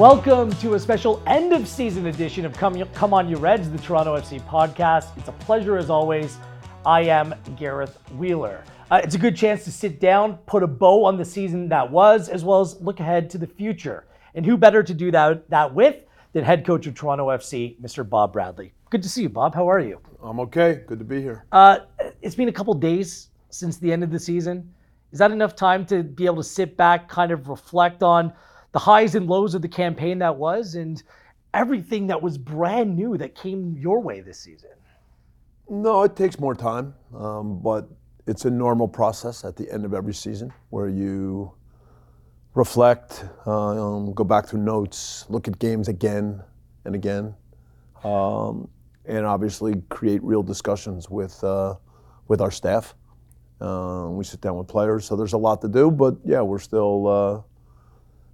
Welcome to a special end of season edition of Come, Come On You Reds, the Toronto FC podcast. It's a pleasure as always. I am Gareth Wheeler. Uh, it's a good chance to sit down, put a bow on the season that was, as well as look ahead to the future. And who better to do that, that with than head coach of Toronto FC, Mr. Bob Bradley. Good to see you, Bob. How are you? I'm okay. Good to be here. Uh, it's been a couple days since the end of the season. Is that enough time to be able to sit back, kind of reflect on the highs and lows of the campaign that was and everything that was brand new that came your way this season? No, it takes more time, um, but it's a normal process at the end of every season where you reflect, um, go back through notes, look at games again and again, um, and obviously create real discussions with uh, with our staff. Uh, we sit down with players, so there's a lot to do. But yeah, we're still uh,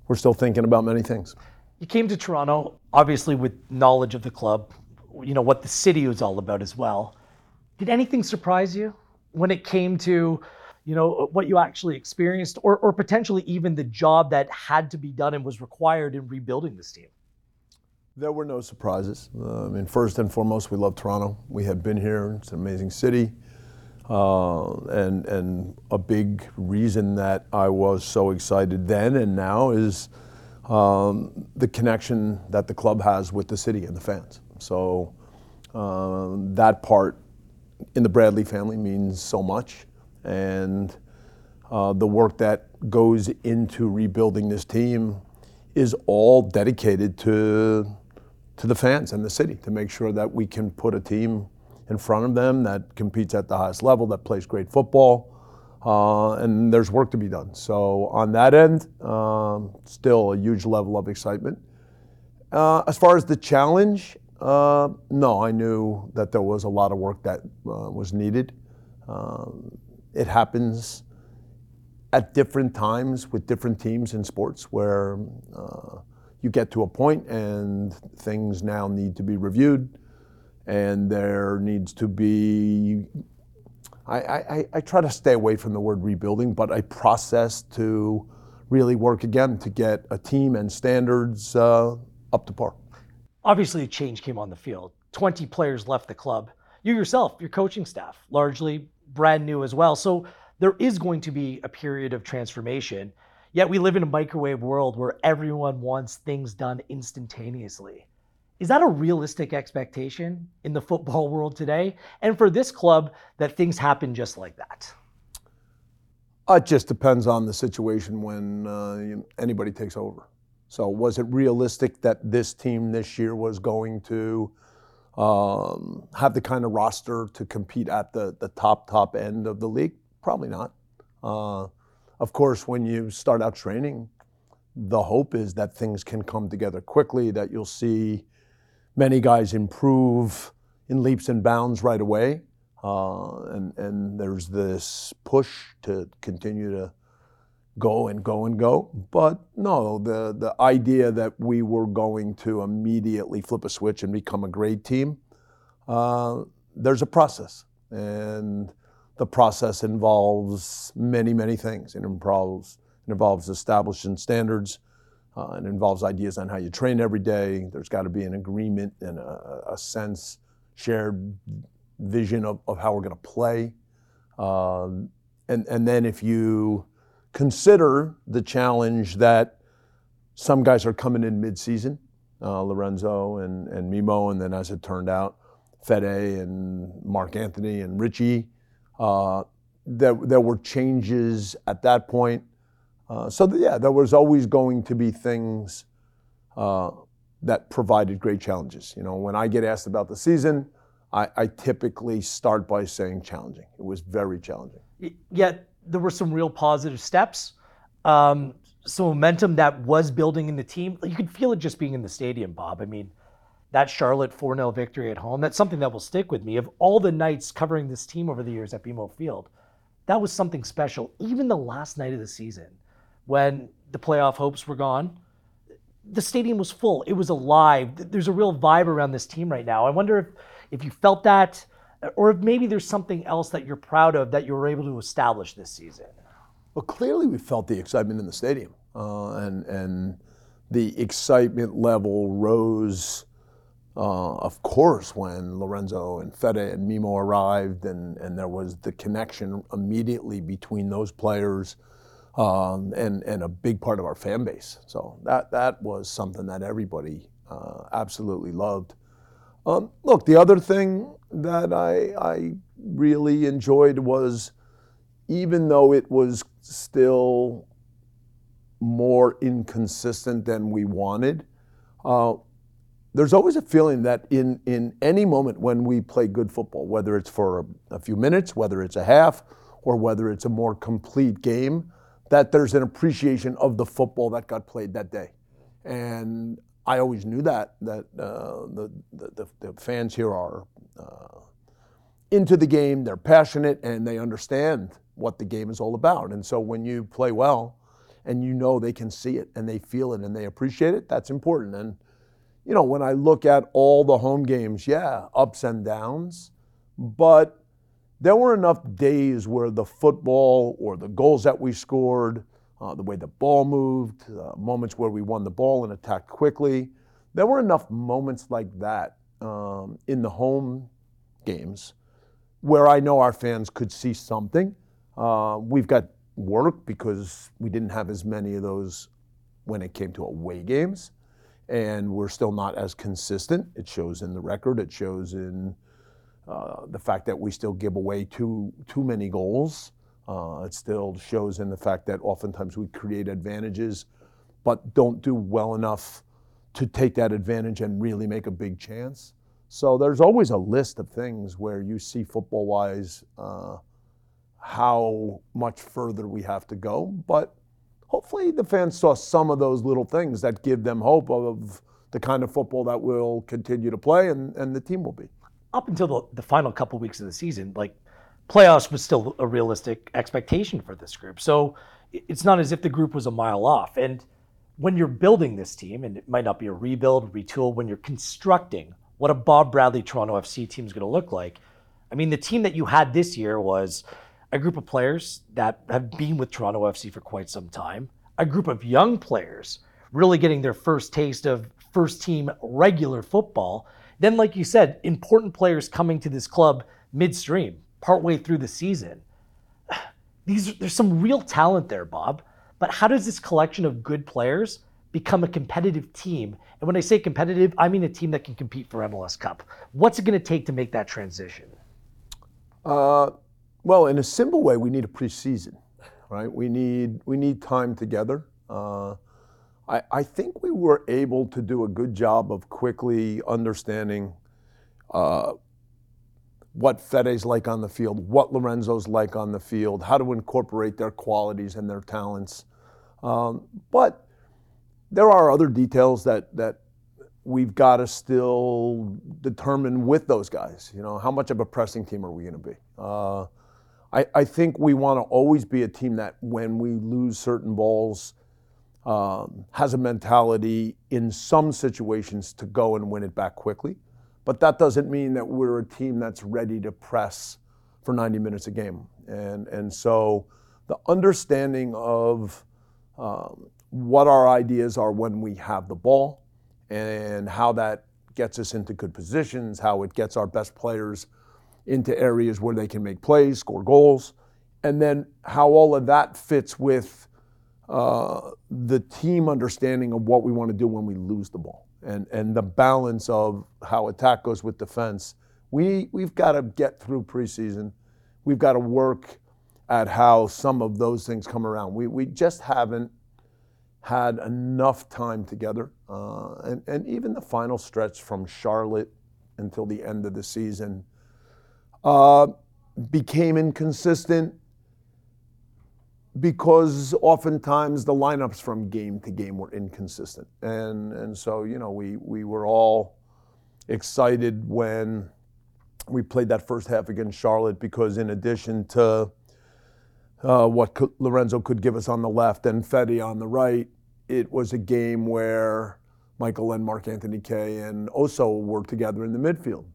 we're still thinking about many things. You came to Toronto, obviously with knowledge of the club, you know what the city was all about as well. Did anything surprise you when it came to, you know, what you actually experienced, or, or potentially even the job that had to be done and was required in rebuilding this team? There were no surprises. Uh, I mean, first and foremost, we love Toronto. We have been here; it's an amazing city. Uh, and and a big reason that I was so excited then and now is um, the connection that the club has with the city and the fans. So uh, that part in the Bradley family means so much, and uh, the work that goes into rebuilding this team is all dedicated to to the fans and the city to make sure that we can put a team in front of them that competes at the highest level, that plays great football, uh, and there's work to be done. So on that end, um, still a huge level of excitement. Uh, as far as the challenge, uh, no, I knew that there was a lot of work that uh, was needed. Um, it happens at different times with different teams in sports where uh, you get to a point and things now need to be reviewed and there needs to be I, I, I, try to stay away from the word rebuilding, but a process to really work again to get a team and standards uh, up to par. Obviously, a change came on the field. 20 players left the club. You yourself, your coaching staff, largely brand new as well. So there is going to be a period of transformation. Yet we live in a microwave world where everyone wants things done instantaneously. Is that a realistic expectation in the football world today? And for this club, that things happen just like that? It just depends on the situation when uh, anybody takes over. So, was it realistic that this team this year was going to um, have the kind of roster to compete at the, the top, top end of the league? Probably not. Uh, of course, when you start out training, the hope is that things can come together quickly, that you'll see many guys improve in leaps and bounds right away. Uh, and, and there's this push to continue to go and go and go. But no, the, the idea that we were going to immediately flip a switch and become a great team, uh, there's a process. And the process involves many, many things. It involves, it involves establishing standards, uh, it involves ideas on how you train every day. There's got to be an agreement and a, a sense, shared vision of, of how we're going to play. Um, and, and then if you consider the challenge that some guys are coming in mid-season, uh, Lorenzo and, and Mimo, and then as it turned out, Fede and Mark Anthony and Richie. Uh, there, there were changes at that point uh, so yeah, there was always going to be things uh, that provided great challenges. You know, when I get asked about the season, I, I typically start by saying challenging. It was very challenging. Yet there were some real positive steps, um, some momentum that was building in the team. You could feel it just being in the stadium, Bob. I mean, that Charlotte 4 0 victory at home, that's something that will stick with me. Of all the nights covering this team over the years at BMO Field, that was something special. Even the last night of the season when the playoff hopes were gone. The stadium was full. It was alive. There's a real vibe around this team right now. I wonder if, if you felt that, or if maybe there's something else that you're proud of that you were able to establish this season. Well, clearly we felt the excitement in the stadium, uh, and and the excitement level rose, uh, of course, when Lorenzo and Fede and Mimo arrived, and, and there was the connection immediately between those players um, and, and a big part of our fan base. So that, that was something that everybody uh, absolutely loved. Um, look, the other thing that I, I really enjoyed was even though it was still more inconsistent than we wanted, uh, there's always a feeling that in, in any moment when we play good football, whether it's for a, a few minutes, whether it's a half, or whether it's a more complete game, that there's an appreciation of the football that got played that day. And I always knew that that uh, the, the, the fans here are uh, into the game, they're passionate, and they understand what the game is all about. And so when you play well, and you know they can see it and they feel it and they appreciate it, that's important. And you know, when I look at all the home games, yeah, ups and downs, but there were enough days where the football or the goals that we scored, uh, the way the ball moved, uh, moments where we won the ball and attacked quickly, there were enough moments like that um, in the home games where I know our fans could see something. Uh, we've got work because we didn't have as many of those when it came to away games. And we're still not as consistent. It shows in the record, it shows in uh, the fact that we still give away too too many goals. Uh, it still shows in the fact that oftentimes we create advantages, but don't do well enough to take that advantage and really make a big chance. So there's always a list of things where you see football wise uh, how much further we have to go, but hopefully the fans saw some of those little things that give them hope of the kind of football that we'll continue to play and, and the team will be up until the, the final couple weeks of the season, like playoffs was still a realistic expectation for this group. So it's not as if the group was a mile off. And when you're building this team, and it might not be a rebuild, retool, when you're constructing what a Bob Bradley Toronto FC team is going to look like, I mean, the team that you had this year was a group of players that have been with Toronto FC for quite some time, a group of young players really getting their first taste of first team regular football then, like you said, important players coming to this club midstream, partway through the season. These there's some real talent there, Bob. But how does this collection of good players become a competitive team? And when I say competitive, I mean a team that can compete for MLS Cup. What's it going to take to make that transition? Uh, well, in a simple way, we need a preseason, right? We need we need time together. Uh, I, think we were able to do a good job of quickly understanding uh, what Fede's like on the field, what Lorenzo's like on the field, how to incorporate their qualities and their talents. Um, but there are other details that that we've got to still determine with those guys. You know, how much of a pressing team are we going to be? Uh, I think we want to always be a team that when we lose certain balls – um, has a mentality in some situations to go and win it back quickly. But that doesn't mean that we're a team that's ready to press for 90 minutes a game. And, and so the understanding of um, what our ideas are when we have the ball and how that gets us into good positions, how it gets our best players into areas where they can make plays, score goals, and then how all of that fits with the team understanding of what we want to do when we lose the ball and, and the balance of how attack goes with defense. We, we've got to get through preseason. We've got to work at how some of those things come around. We, we just haven't had enough time together. Uh, and, and even the final stretch from Charlotte until the end of the season uh, became inconsistent because oftentimes the lineups from game to game were inconsistent. And, and so, you know, we, we were all excited when we played that first half against Charlotte because, in addition to uh, what Lorenzo could give us on the left and Fede on the right, it was a game where Michael and Mark Anthony Kaye and Oso were together in the midfield.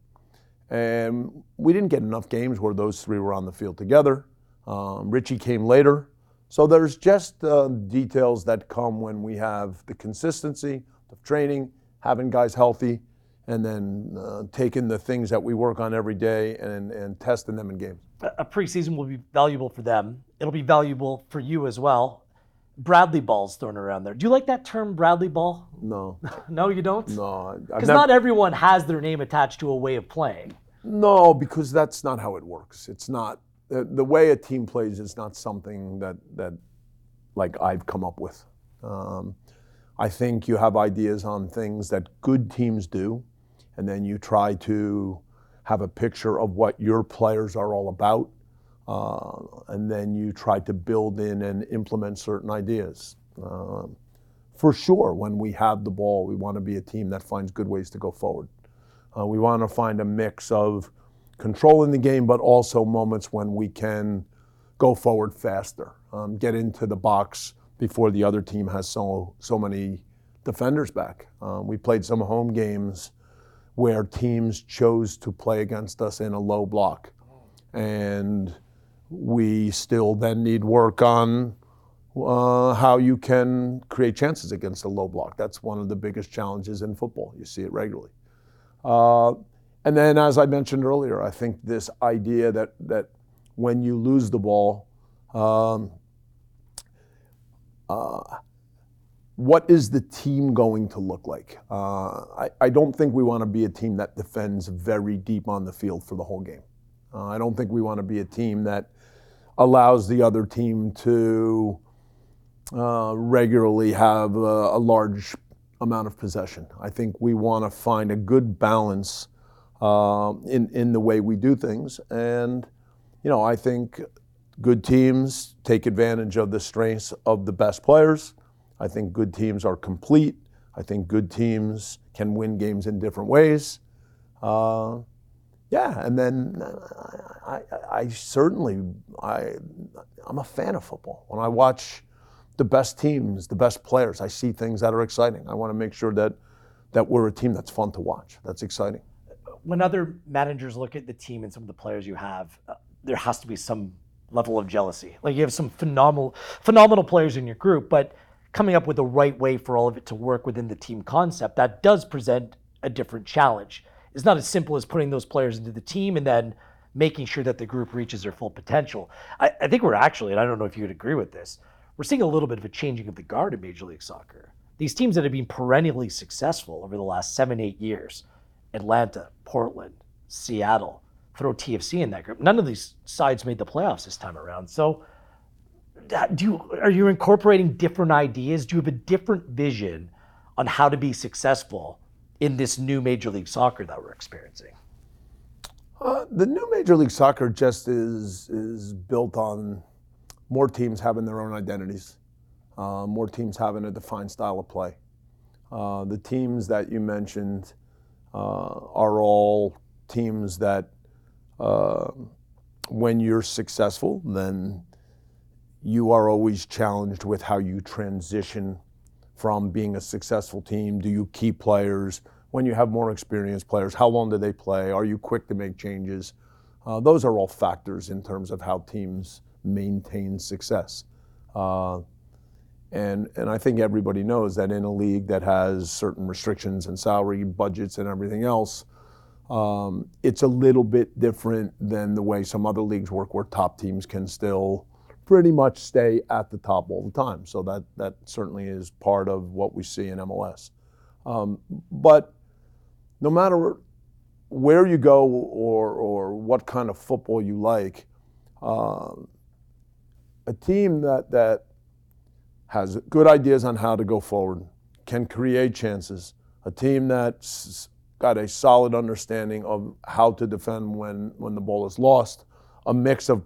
And we didn't get enough games where those three were on the field together. Um, Richie came later. So there's just uh, details that come when we have the consistency of training, having guys healthy, and then uh, taking the things that we work on every day and, and testing them in games. A preseason will be valuable for them. It'll be valuable for you as well. Bradley ball's thrown around there. Do you like that term, Bradley ball? No, No, you don't? no. Because not everyone has their name attached to a way of playing. No, because that's not how it works. It's not the, the way a team plays is not something that that like I've come up with. Um, I think you have ideas on things that good teams do, and then you try to have a picture of what your players are all about, uh, and then you try to build in and implement certain ideas. Um, for sure, when we have the ball, we want to be a team that finds good ways to go forward. Uh, we want to find a mix of controlling the game, but also moments when we can go forward faster, um, get into the box before the other team has so so many defenders back. Um, we played some home games where teams chose to play against us in a low block, and we still then need work on uh, how you can create chances against a low block. That's one of the biggest challenges in football. You see it regularly. Uh, and then, as I mentioned earlier, I think this idea that that when you lose the ball, um, uh, what is the team going to look like? Uh, I, I don't think we want to be a team that defends very deep on the field for the whole game. Uh, I don't think we want to be a team that allows the other team to uh, regularly have a, a large amount of possession. I think we want to find a good balance uh, in in the way we do things, and you know, I think good teams take advantage of the strengths of the best players. I think good teams are complete. I think good teams can win games in different ways. Uh, yeah, and then I, I, I certainly I I'm a fan of football. When I watch the best teams, the best players, I see things that are exciting. I want to make sure that that we're a team that's fun to watch. That's exciting. When other managers look at the team and some of the players you have, uh, there has to be some level of jealousy. Like you have some phenomenal, phenomenal players in your group, but coming up with the right way for all of it to work within the team concept, that does present a different challenge. It's not as simple as putting those players into the team and then making sure that the group reaches their full potential. I, I think we're actually, and I don't know if you would agree with this, we're seeing a little bit of a changing of the guard in Major League Soccer. These teams that have been perennially successful over the last seven, eight years Atlanta, Portland, Seattle, throw TFC in that group. None of these sides made the playoffs this time around. So, do you are you incorporating different ideas? Do you have a different vision on how to be successful in this new Major League Soccer that we're experiencing? Uh, the new Major League Soccer just is is built on more teams having their own identities, uh, more teams having a defined style of play. Uh, the teams that you mentioned uh, are all teams that, uh, when you're successful, then you are always challenged with how you transition from being a successful team. Do you keep players? When you have more experienced players, how long do they play? Are you quick to make changes? Uh, those are all factors in terms of how teams maintain success. Uh, and, and I think everybody knows that in a league that has certain restrictions and salary budgets and everything else, um, it's a little bit different than the way some other leagues work where top teams can still pretty much stay at the top all the time. So that, that certainly is part of what we see in MLS. Um, but no matter where you go or, or what kind of football you like, um, a team that, that has good ideas on how to go forward, can create chances, a team that's got a solid understanding of how to defend when, when the ball is lost, a mix of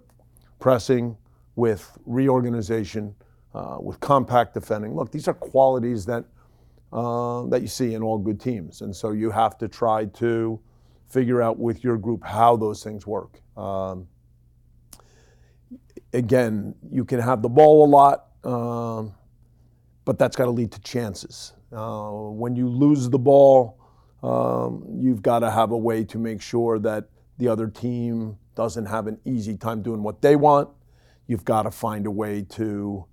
pressing with reorganization, uh, with compact defending. Look, these are qualities that, uh, that you see in all good teams. And so you have to try to figure out with your group how those things work. Um, again, you can have the ball a lot, um, but that's got to lead to chances. Uh, when you lose the ball, um, you've got to have a way to make sure that the other team doesn't have an easy time doing what they want. you've got to find a way to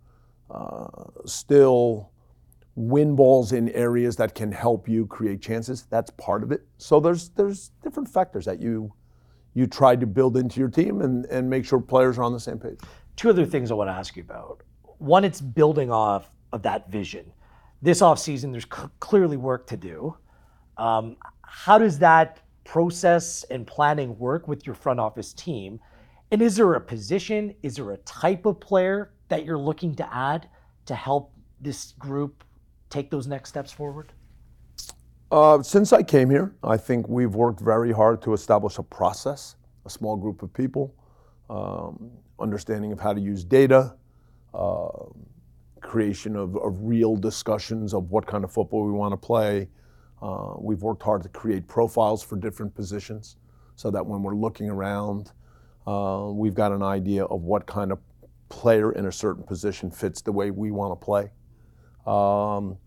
uh, still win balls in areas that can help you create chances. That's part of it. So there's there's different factors that you you try to build into your team and, and make sure players are on the same page. Two other things I want to ask you about. One, it's building off of that vision. This offseason, there's c- clearly work to do. Um, how does that process and planning work with your front office team? And is there a position, is there a type of player that you're looking to add to help this group take those next steps forward? Uh, since I came here, I think we've worked very hard to establish a process, a small group of people, um, understanding of how to use data, creation of, of, real discussions of what kind of football we want to play. Uh, we've worked hard to create profiles for different positions so that when we're looking around, uh, we've got an idea of what kind of player in a certain position fits the way we want to play. Um,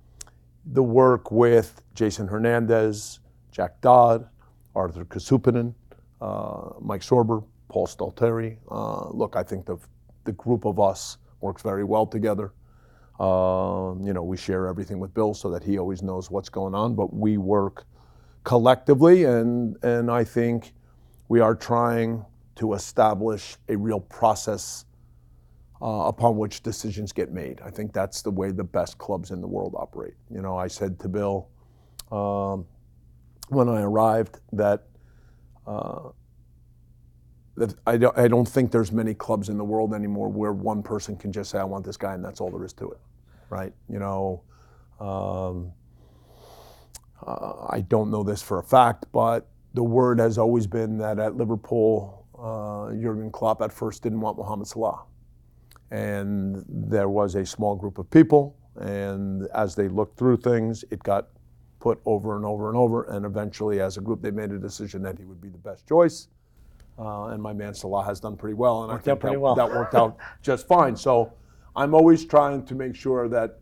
the work with Jason Hernandez, Jack Dodd, Arthur Kaasuppinen, uh, Mike Sorber, Paul Stalteri. Uh, look, I think the, the group of us works very well together. Uh, you know, we share everything with Bill so that he always knows what's going on, but we work collectively, and, and I think we are trying to establish a real process uh, upon which decisions get made. I think that's the way the best clubs in the world operate. You know, I said to Bill um, when I arrived that uh, I don't, I don't think there's many clubs in the world anymore where one person can just say I want this guy and that's all there is to it, right? You know. Um, uh, I don't know this for a fact, but the word has always been that at Liverpool, uh, Jurgen Klopp at first didn't want Mohamed Salah and there was a small group of people. And as they looked through things, it got put over and over and over. And eventually, as a group, they made a decision that he would be the best choice. Uh, and my man Salah has done pretty well, and worked I think that, well. that worked out just fine. So I'm always trying to make sure that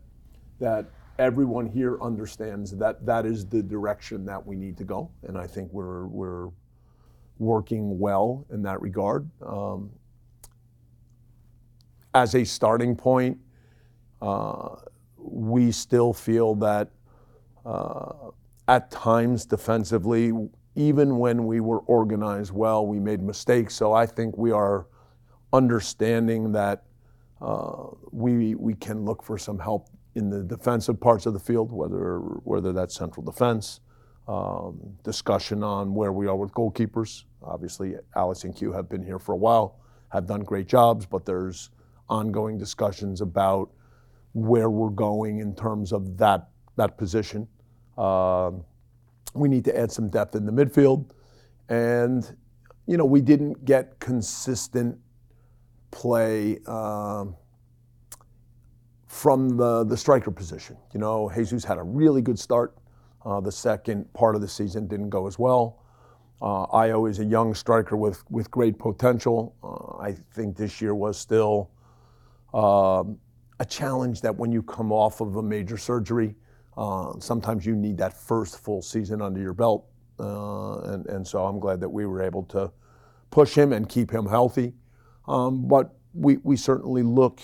that everyone here understands that that is the direction that we need to go, and I think we're we're working well in that regard. Um, as a starting point, uh, we still feel that uh, at times defensively, even when we were organized well, we made mistakes. So I think we are understanding that uh, we we can look for some help in the defensive parts of the field, whether whether that's central defense, um, discussion on where we are with goalkeepers. Obviously, Alex and Q have been here for a while, have done great jobs, but there's ongoing discussions about where we're going in terms of that that position. Um, we need to add some depth in the midfield, and you know we didn't get consistent play um, from the the striker position. You know, Jesus had a really good start. Uh, the second part of the season didn't go as well. Uh, Ayo is a young striker with with great potential. Uh, I think this year was still um, a challenge that when you come off of a major surgery, uh, sometimes you need that first full season under your belt. Uh, and, and so I'm glad that we were able to push him and keep him healthy. Um, but we, we certainly look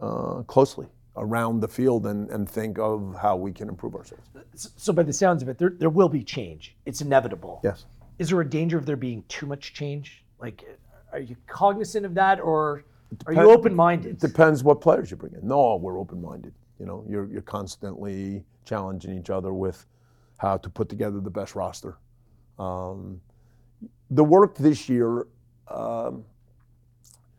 uh, closely around the field and, and think of how we can improve ourselves. So, by the sounds of it, there, there will be change. It's inevitable. Yes. Is there a danger of there being too much change? Like, are you cognizant of that, or are you open-minded? It depends what players you bring in. No, we're open-minded. You know, you're you're constantly challenging each other with how to put together the best roster. Um, the work this year um,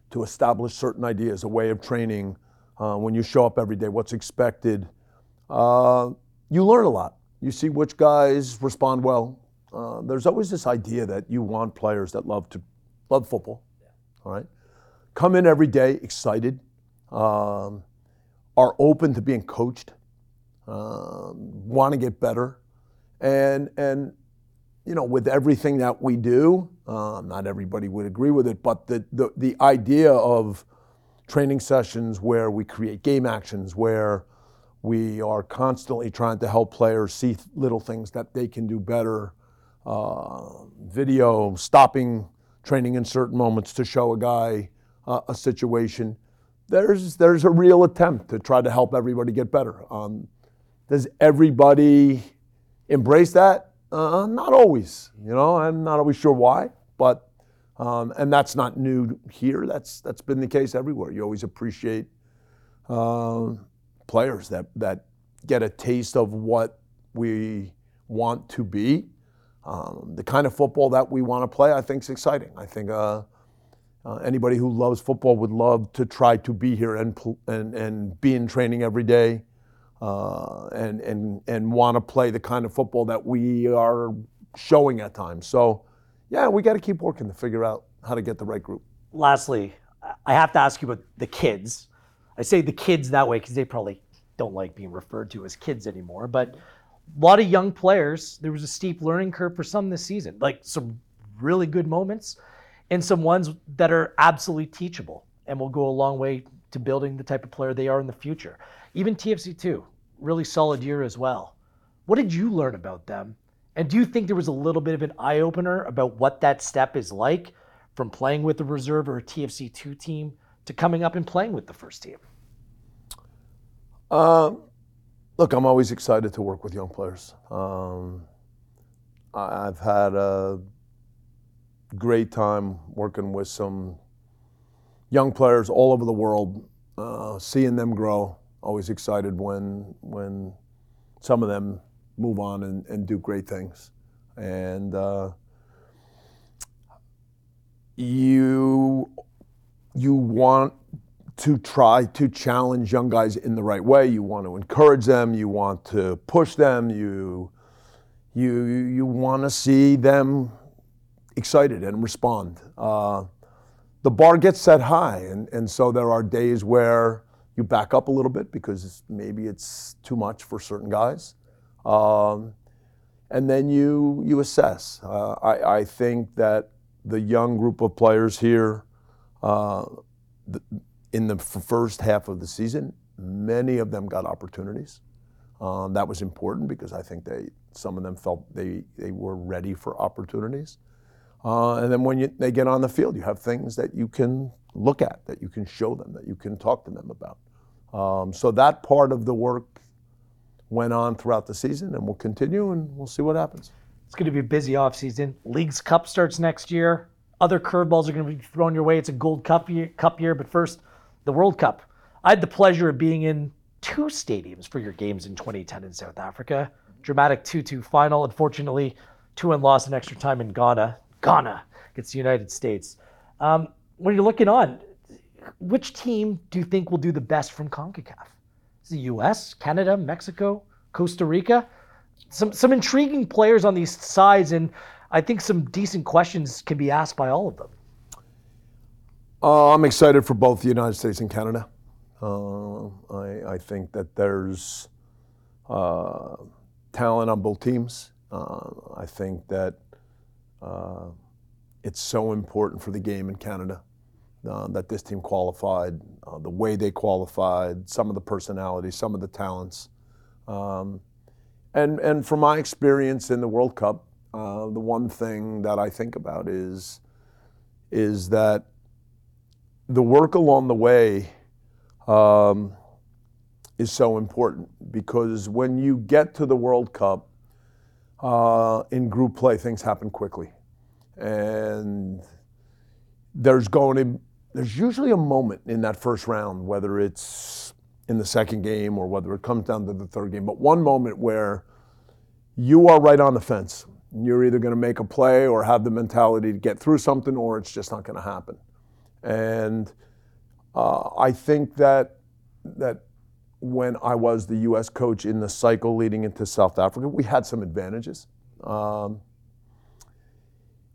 to establish certain ideas, a way of training. Uh, when you show up every day, what's expected. Uh, you learn a lot. You see which guys respond well. Uh, there's always this idea that you want players that love to love football. Yeah. All right come in every day excited, um, are open to being coached, um, want to get better, and and you know with everything that we do, uh, not everybody would agree with it, but the, the the idea of training sessions where we create game actions where we are constantly trying to help players see little things that they can do better. Uh, video, stopping training in certain moments to show a guy uh, a situation, there's there's a real attempt to try to help everybody get better. Um, does everybody embrace that? Uh, not always. You know, I'm not always sure why, but um, and that's not new here. That's that's been the case everywhere. You always appreciate uh, players that that get a taste of what we want to be. Um, the kind of football that we want to play, I think, is exciting. I think uh, uh, anybody who loves football would love to try to be here and and and be in training every day, uh, and and and want to play the kind of football that we are showing at times. So, yeah, we got to keep working to figure out how to get the right group. Lastly, I have to ask you about the kids. I say the kids that way because they probably don't like being referred to as kids anymore, but a lot of young players. There was a steep learning curve for some this season, like some really good moments and some ones that are absolutely teachable and will go a long way to building the type of player they are in the future. Even TFC2, really solid year as well. What did you learn about them? And do you think there was a little bit of an eye opener about what that step is like from playing with the reserve or a TFC2 team to coming up and playing with the first team? Um, look, I'm always excited to work with young players. Um, I've had a great time working with some young players all over the world, uh, seeing them grow. Always excited when when some of them move on and, and do great things. And uh, you you want to try to challenge young guys in the right way. You want to encourage them. You want to push them. You you you want to see them excited and respond. Uh, the bar gets set high, and, and so there are days where you back up a little bit because maybe it's too much for certain guys. Um, and then you, you assess. Uh, I, I think that the young group of players here, uh, the, in the first half of the season, many of them got opportunities. Um, that was important because I think they, some of them felt they, they were ready for opportunities. Uh, and then when you, they get on the field, you have things that you can look at, that you can show them, that you can talk to them about. Um, so that part of the work went on throughout the season and will continue, and we'll see what happens. It's going to be a busy offseason. Leagues Cup starts next year. Other curveballs are going to be thrown your way. It's a Gold Cup year, Cup year, but first, the World Cup. I had the pleasure of being in two stadiums for your games in 2010 in South Africa. Dramatic 2 2 final. Unfortunately, 2 1 loss in extra time in Ghana. Ghana against the United States. Um, when you're looking on, which team do you think will do the best from CONCACAF? Is the U.S., Canada, Mexico, Costa Rica? Some some intriguing players on these sides, and I think some decent questions can be asked by all of them. Uh, I'm excited for both the United States and Canada. Uh, I, I, think that there's uh, talent on both teams. Uh, I think that uh, it's so important for the game in Canada uh, that this team qualified, uh, the way they qualified, some of the personalities, some of the talents. Um, and, and from my experience in the World Cup, uh, the one thing that I think about is, is that the work along the way um, is so important because when you get to the World Cup, uh, in group play, things happen quickly and there's going to there's usually a moment in that first round, whether it's in the second game or whether it comes down to the third game, but one moment where you are right on the fence. You're either going to make a play or have the mentality to get through something, or it's just not going to happen. And uh, I think that that when I was the U.S. coach in the cycle leading into South Africa, we had some advantages. Um,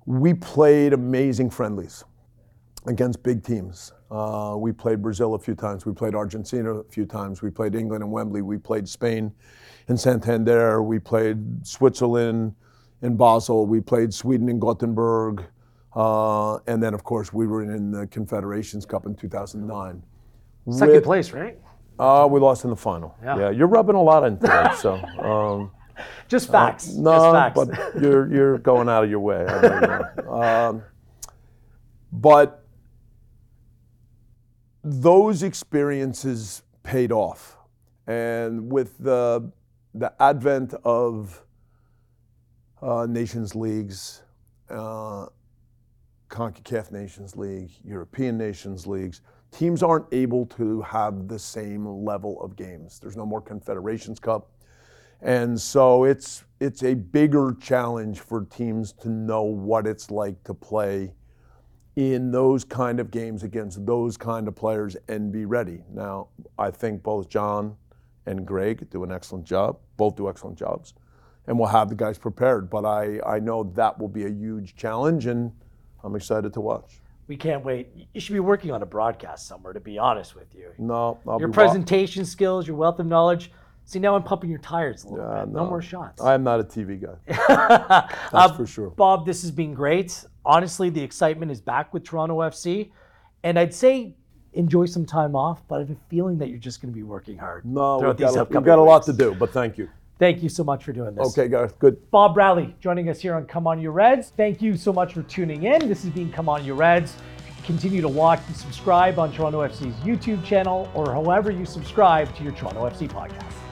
we played amazing friendlies against big teams. Uh, we played Brazil a few times. We played Argentina a few times. We played England and Wembley. We played Spain in Santander. We played Switzerland in Basel. We played Sweden in Gothenburg. Uh, and then, of course, we were in the Confederations Cup in 2009. Second With, place, right? Uh, we lost in the final. Yeah, yeah you're rubbing a lot into it. So. Um, just uh, facts. Uh, no, Just facts. but you're you're going out of your way. um, but those experiences paid off. And with the, the advent of uh, Nations Leagues, uh, CONCACAF Nations League, European Nations Leagues, teams aren't able to have the same level of games. There's no more Confederations Cup. And so it's it's a bigger challenge for teams to know what it's like to play in those kind of games against those kind of players and be ready. Now, I think both John and Greg do an excellent job. Both do excellent jobs. And we'll have the guys prepared. But I, I know that will be a huge challenge and I'm excited to watch. We can't wait. You should be working on a broadcast somewhere, to be honest with you. No, I'll Your be wa- presentation skills, your wealth of knowledge. See, now I'm pumping your tires a little Yeah, bit. No. no. more shots. I am not a TV guy. That's That's for sure. Bob, this has been great. Honestly, the excitement is back with Toronto FC. And I'd say enjoy some time off, but I have a feeling that you're just going to be working hard. No, we've got, a- we've got a lot to do, but thank you. Thank you so much for doing this. Okay, guys, good. Bob Bradley joining us here on Come On You Reds. Thank you so much for tuning in. This has been Come On You Reds. Continue to watch and subscribe on Toronto FC's YouTube channel or however you subscribe to your Toronto FC podcast.